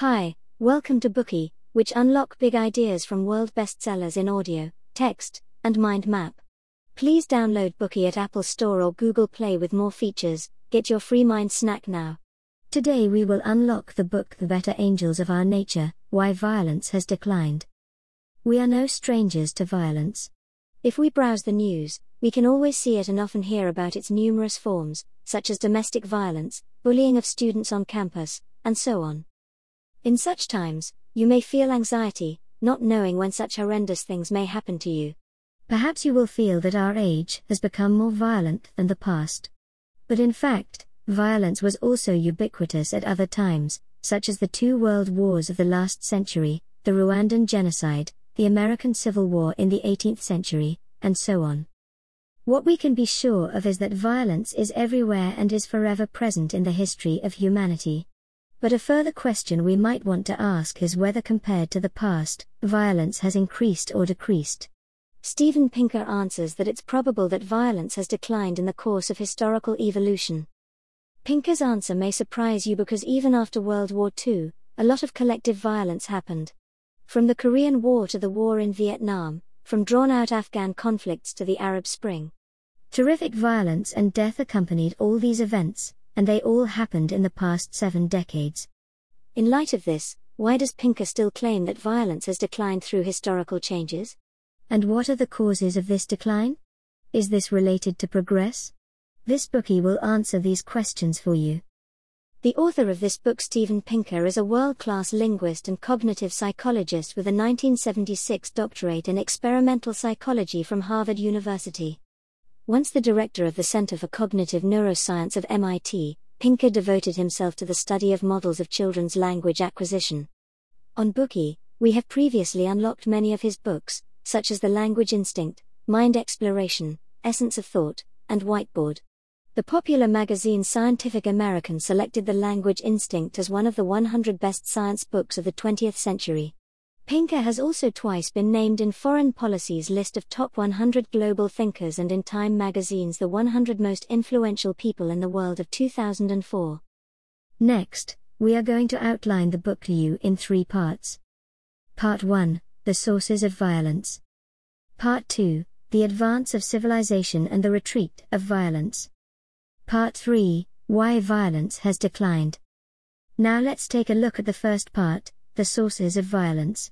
Hi, welcome to Bookey, which unlock big ideas from world bestsellers in audio, text, and mind map. Please download Bookey at Apple Store or Google Play with more features. Get your free mind snack now. Today we will unlock the book The Better Angels of Our Nature Why Violence Has Declined. We are no strangers to violence. If we browse the news, we can always see it and often hear about its numerous forms, such as domestic violence, bullying of students on campus, and so on. In such times, you may feel anxiety, not knowing when such horrendous things may happen to you. Perhaps you will feel that our age has become more violent than the past. But in fact, violence was also ubiquitous at other times, such as the two world wars of the last century, the Rwandan genocide, the American Civil War in the 18th century, and so on. What we can be sure of is that violence is everywhere and is forever present in the history of humanity. But a further question we might want to ask is whether compared to the past, violence has increased or decreased. Steven Pinker answers that it's probable that violence has declined in the course of historical evolution. Pinker's answer may surprise you because even after World War II, a lot of collective violence happened. From the Korean War to the war in Vietnam, from drawn out Afghan conflicts to the Arab Spring. Terrific violence and death accompanied all these events, and they all happened in the past seven decades. In light of this, why does Pinker still claim that violence has declined through historical changes? And what are the causes of this decline? Is this related to progress? This Bookey will answer these questions for you. The author of this book, Steven Pinker, is a world class linguist and cognitive psychologist with a 1976 doctorate in experimental psychology from Harvard University. Once the director of the Center for Cognitive Neuroscience of MIT, Pinker devoted himself to the study of models of children's language acquisition. On Bookey, we have previously unlocked many of his books, such as The Language Instinct, Mind Exploration, Essence of Thought, and Whiteboard. The popular magazine Scientific American selected The Language Instinct as one of the 100 best science books of the 20th century. Pinker has also twice been named in Foreign Policy's list of top 100 global thinkers and in Time magazine's The 100 Most Influential People in the World of 2004. Next, we are going to outline the book you in three parts. Part 1 The Sources of Violence. Part 2 The Advance of Civilization and the Retreat of Violence. Part 3 Why Violence Has Declined. Now let's take a look at the first part The Sources of Violence.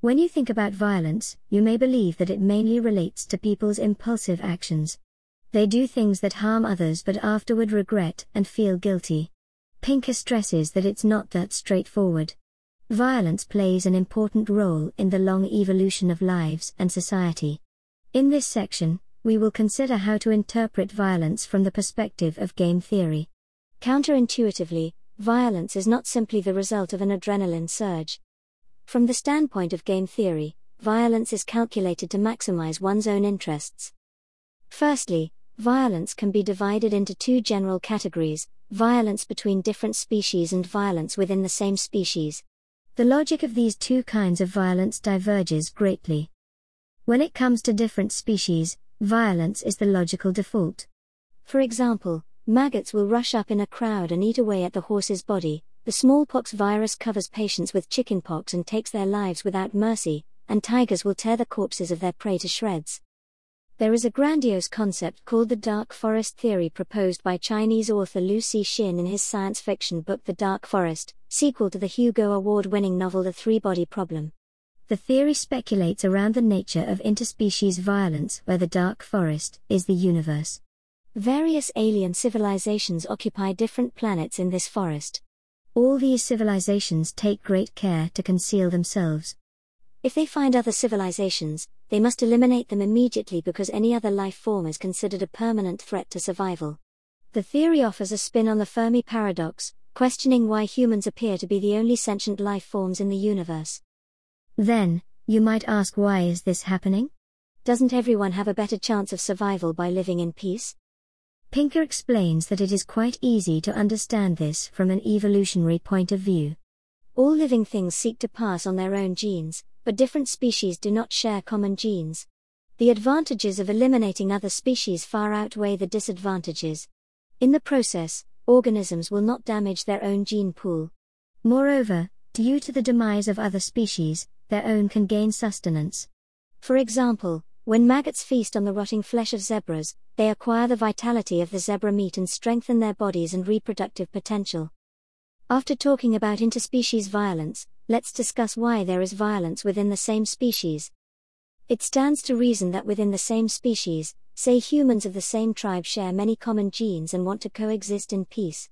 When you think about violence, you may believe that it mainly relates to people's impulsive actions. They do things that harm others but afterward regret and feel guilty. Pinker stresses that it's not that straightforward. Violence plays an important role in the long evolution of lives and society. In this section, we will consider how to interpret violence from the perspective of game theory. Counterintuitively, violence is not simply the result of an adrenaline surge. From the standpoint of game theory, violence is calculated to maximize one's own interests. Firstly, violence can be divided into two general categories violence between different species and violence within the same species. The logic of these two kinds of violence diverges greatly. When it comes to different species, violence is the logical default. For example, maggots will rush up in a crowd and eat away at the horse's body, the smallpox virus covers patients with chickenpox and takes their lives without mercy, and tigers will tear the corpses of their prey to shreds. There is a grandiose concept called the dark forest theory proposed by Chinese author Liu Cixin in his science fiction book The Dark Forest, sequel to the Hugo Award winning novel The Three Body Problem. The theory speculates around the nature of interspecies violence where the dark forest is the universe. Various alien civilizations occupy different planets in this forest. All these civilizations take great care to conceal themselves. If they find other civilizations, they must eliminate them immediately because any other life form is considered a permanent threat to survival. The theory offers a spin on the Fermi paradox, questioning why humans appear to be the only sentient life forms in the universe. Then, you might ask why is this happening? Doesn't everyone have a better chance of survival by living in peace? Pinker explains that it is quite easy to understand this from an evolutionary point of view. All living things seek to pass on their own genes, but different species do not share common genes. The advantages of eliminating other species far outweigh the disadvantages. In the process, organisms will not damage their own gene pool. Moreover, Due to the demise of other species, their own can gain sustenance. For example, when maggots feast on the rotting flesh of zebras, they acquire the vitality of the zebra meat and strengthen their bodies and reproductive potential. After talking about interspecies violence, let's discuss why there is violence within the same species. It stands to reason that within the same species, say humans of the same tribe share many common genes and want to coexist in peace.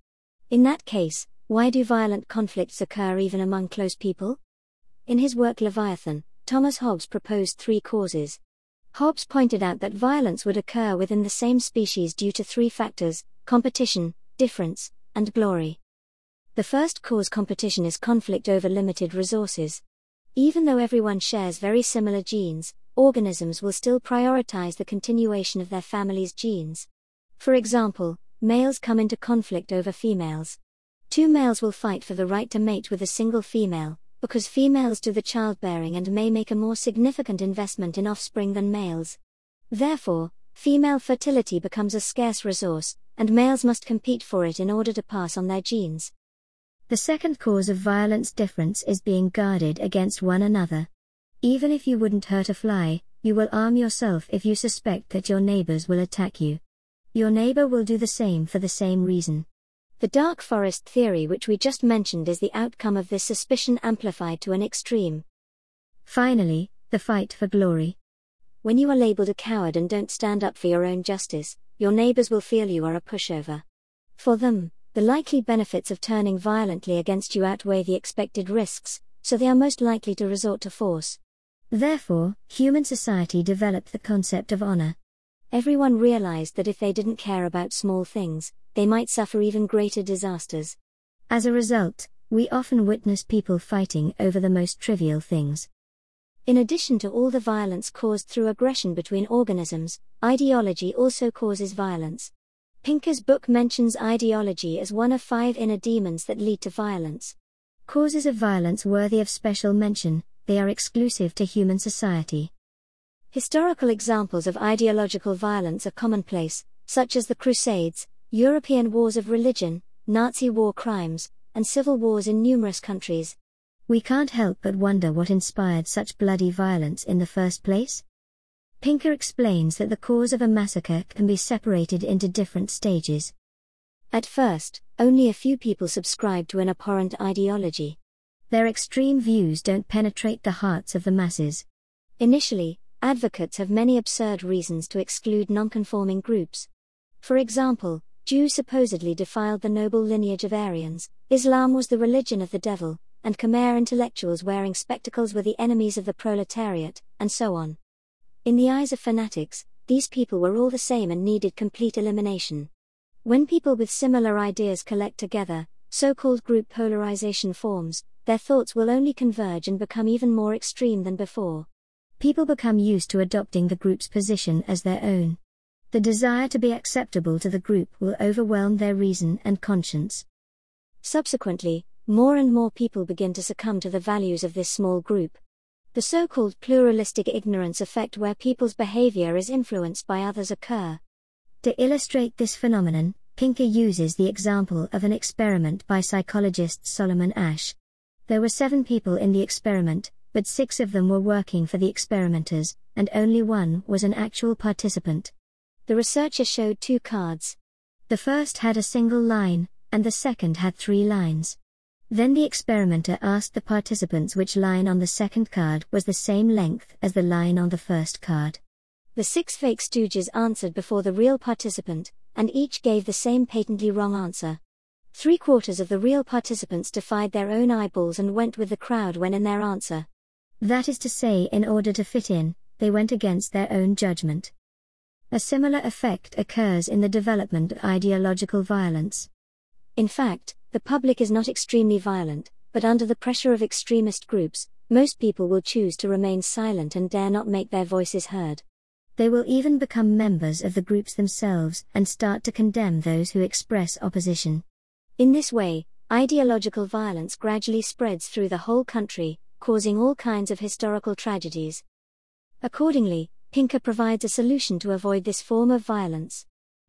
In that case, why do violent conflicts occur even among close people? In his work Leviathan, Thomas Hobbes proposed three causes. Hobbes pointed out that violence would occur within the same species due to three factors competition, difference, and glory. The first cause competition is conflict over limited resources. Even though everyone shares very similar genes, organisms will still prioritize the continuation of their family's genes. For example, males come into conflict over females. Two males will fight for the right to mate with a single female, because females do the childbearing and may make a more significant investment in offspring than males. Therefore, female fertility becomes a scarce resource, and males must compete for it in order to pass on their genes. The second cause of violence difference is being guarded against one another. Even if you wouldn't hurt a fly, you will arm yourself if you suspect that your neighbors will attack you. Your neighbor will do the same for the same reason. The dark forest theory, which we just mentioned, is the outcome of this suspicion amplified to an extreme. Finally, the fight for glory. When you are labeled a coward and don't stand up for your own justice, your neighbors will feel you are a pushover. For them, the likely benefits of turning violently against you outweigh the expected risks, so they are most likely to resort to force. Therefore, human society developed the concept of honor. Everyone realized that if they didn't care about small things, they might suffer even greater disasters. As a result, we often witness people fighting over the most trivial things. In addition to all the violence caused through aggression between organisms, ideology also causes violence. Pinker's book mentions ideology as one of five inner demons that lead to violence. Causes of violence worthy of special mention, they are exclusive to human society. Historical examples of ideological violence are commonplace, such as the Crusades, European wars of religion, Nazi war crimes, and civil wars in numerous countries. We can't help but wonder what inspired such bloody violence in the first place. Pinker explains that the cause of a massacre can be separated into different stages. At first, only a few people subscribe to an abhorrent ideology. Their extreme views don't penetrate the hearts of the masses. Initially, advocates have many absurd reasons to exclude nonconforming groups. For example, Jews supposedly defiled the noble lineage of Aryans, Islam was the religion of the devil, and Khmer intellectuals wearing spectacles were the enemies of the proletariat, and so on. In the eyes of fanatics, these people were all the same and needed complete elimination. When people with similar ideas collect together, so called group polarization forms, their thoughts will only converge and become even more extreme than before people become used to adopting the group's position as their own. The desire to be acceptable to the group will overwhelm their reason and conscience. Subsequently, more and more people begin to succumb to the values of this small group. The so called pluralistic ignorance effect, where people's behavior is influenced by others, occur. To illustrate this phenomenon, Pinker uses the example of an experiment by psychologist Solomon Asch. There were seven people in the experiment, but six of them were working for the experimenters, and only one was an actual participant. The researcher showed two cards. The first had a single line, and the second had three lines. Then the experimenter asked the participants which line on the second card was the same length as the line on the first card. The six fake stooges answered before the real participant, and each gave the same patently wrong answer. Three quarters of the real participants defied their own eyeballs and went with the crowd when in their answer. That is to say, in order to fit in, they went against their own judgment. A similar effect occurs in the development of ideological violence. In fact, the public is not extremely violent, but under the pressure of extremist groups, most people will choose to remain silent and dare not make their voices heard. They will even become members of the groups themselves and start to condemn those who express opposition. In this way, ideological violence gradually spreads through the whole country, causing all kinds of historical tragedies. Accordingly, Pinker provides a solution to avoid this form of violence.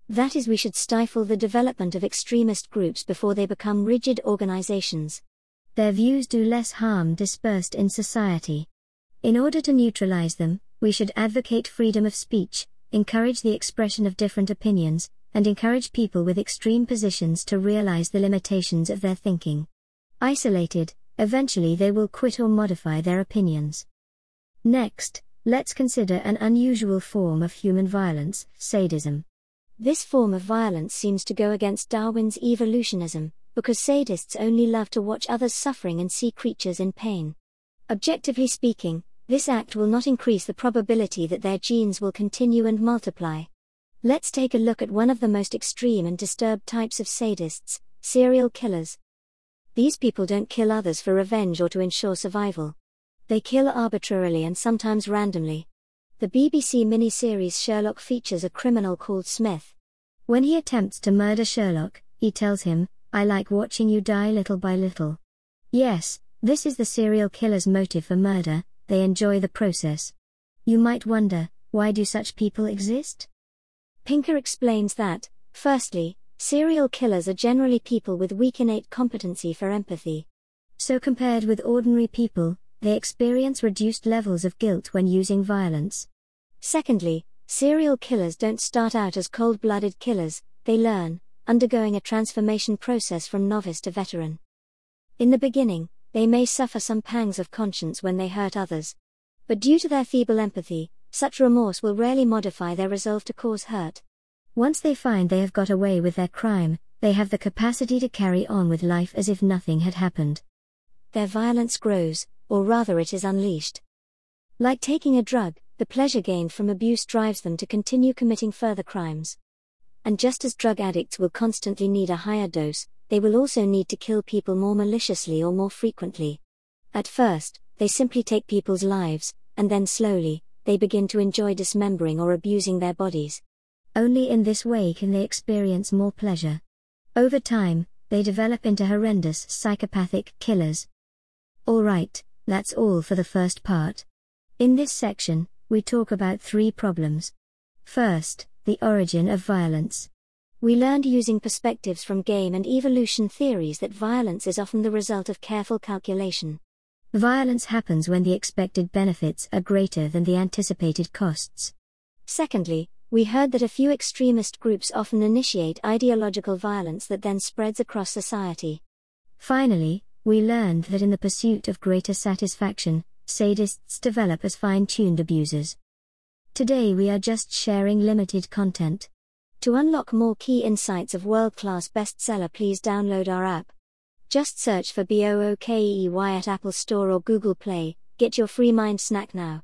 That is, we should stifle the development of extremist groups before they become rigid organizations. Their views do less harm dispersed in society. In order to neutralize them, we should advocate freedom of speech, encourage the expression of different opinions, and encourage people with extreme positions to realize the limitations of their thinking. Isolated, eventually they will quit or modify their opinions. Next, let's consider an unusual form of human violence sadism. This form of violence seems to go against Darwin's evolutionism, because sadists only love to watch others suffering and see creatures in pain. Objectively speaking, this act will not increase the probability that their genes will continue and multiply. Let's take a look at one of the most extreme and disturbed types of sadists serial killers. These people don't kill others for revenge or to ensure survival. They kill arbitrarily and sometimes randomly. The BBC miniseries Sherlock features a criminal called Smith. When he attempts to murder Sherlock, he tells him, I like watching you die little by little. Yes, this is the serial killer's motive for murder, they enjoy the process. You might wonder, why do such people exist? Pinker explains that, firstly, serial killers are generally people with weak innate competency for empathy. So, compared with ordinary people, they experience reduced levels of guilt when using violence. Secondly, serial killers don't start out as cold blooded killers, they learn, undergoing a transformation process from novice to veteran. In the beginning, they may suffer some pangs of conscience when they hurt others. But due to their feeble empathy, such remorse will rarely modify their resolve to cause hurt. Once they find they have got away with their crime, they have the capacity to carry on with life as if nothing had happened. Their violence grows, or rather, it is unleashed. Like taking a drug, the pleasure gained from abuse drives them to continue committing further crimes. And just as drug addicts will constantly need a higher dose, they will also need to kill people more maliciously or more frequently. At first, they simply take people's lives, and then slowly, they begin to enjoy dismembering or abusing their bodies. Only in this way can they experience more pleasure. Over time, they develop into horrendous psychopathic killers. Alright, that's all for the first part. In this section, we talk about three problems. First, the origin of violence. We learned using perspectives from game and evolution theories that violence is often the result of careful calculation. Violence happens when the expected benefits are greater than the anticipated costs. Secondly, we heard that a few extremist groups often initiate ideological violence that then spreads across society. Finally, we learned that in the pursuit of greater satisfaction, sadists develop as fine tuned abusers. Today we are just sharing limited content. To unlock more key insights of world class bestseller, please download our app. Just search for BOOKEY at Apple Store or Google Play, get your free mind snack now.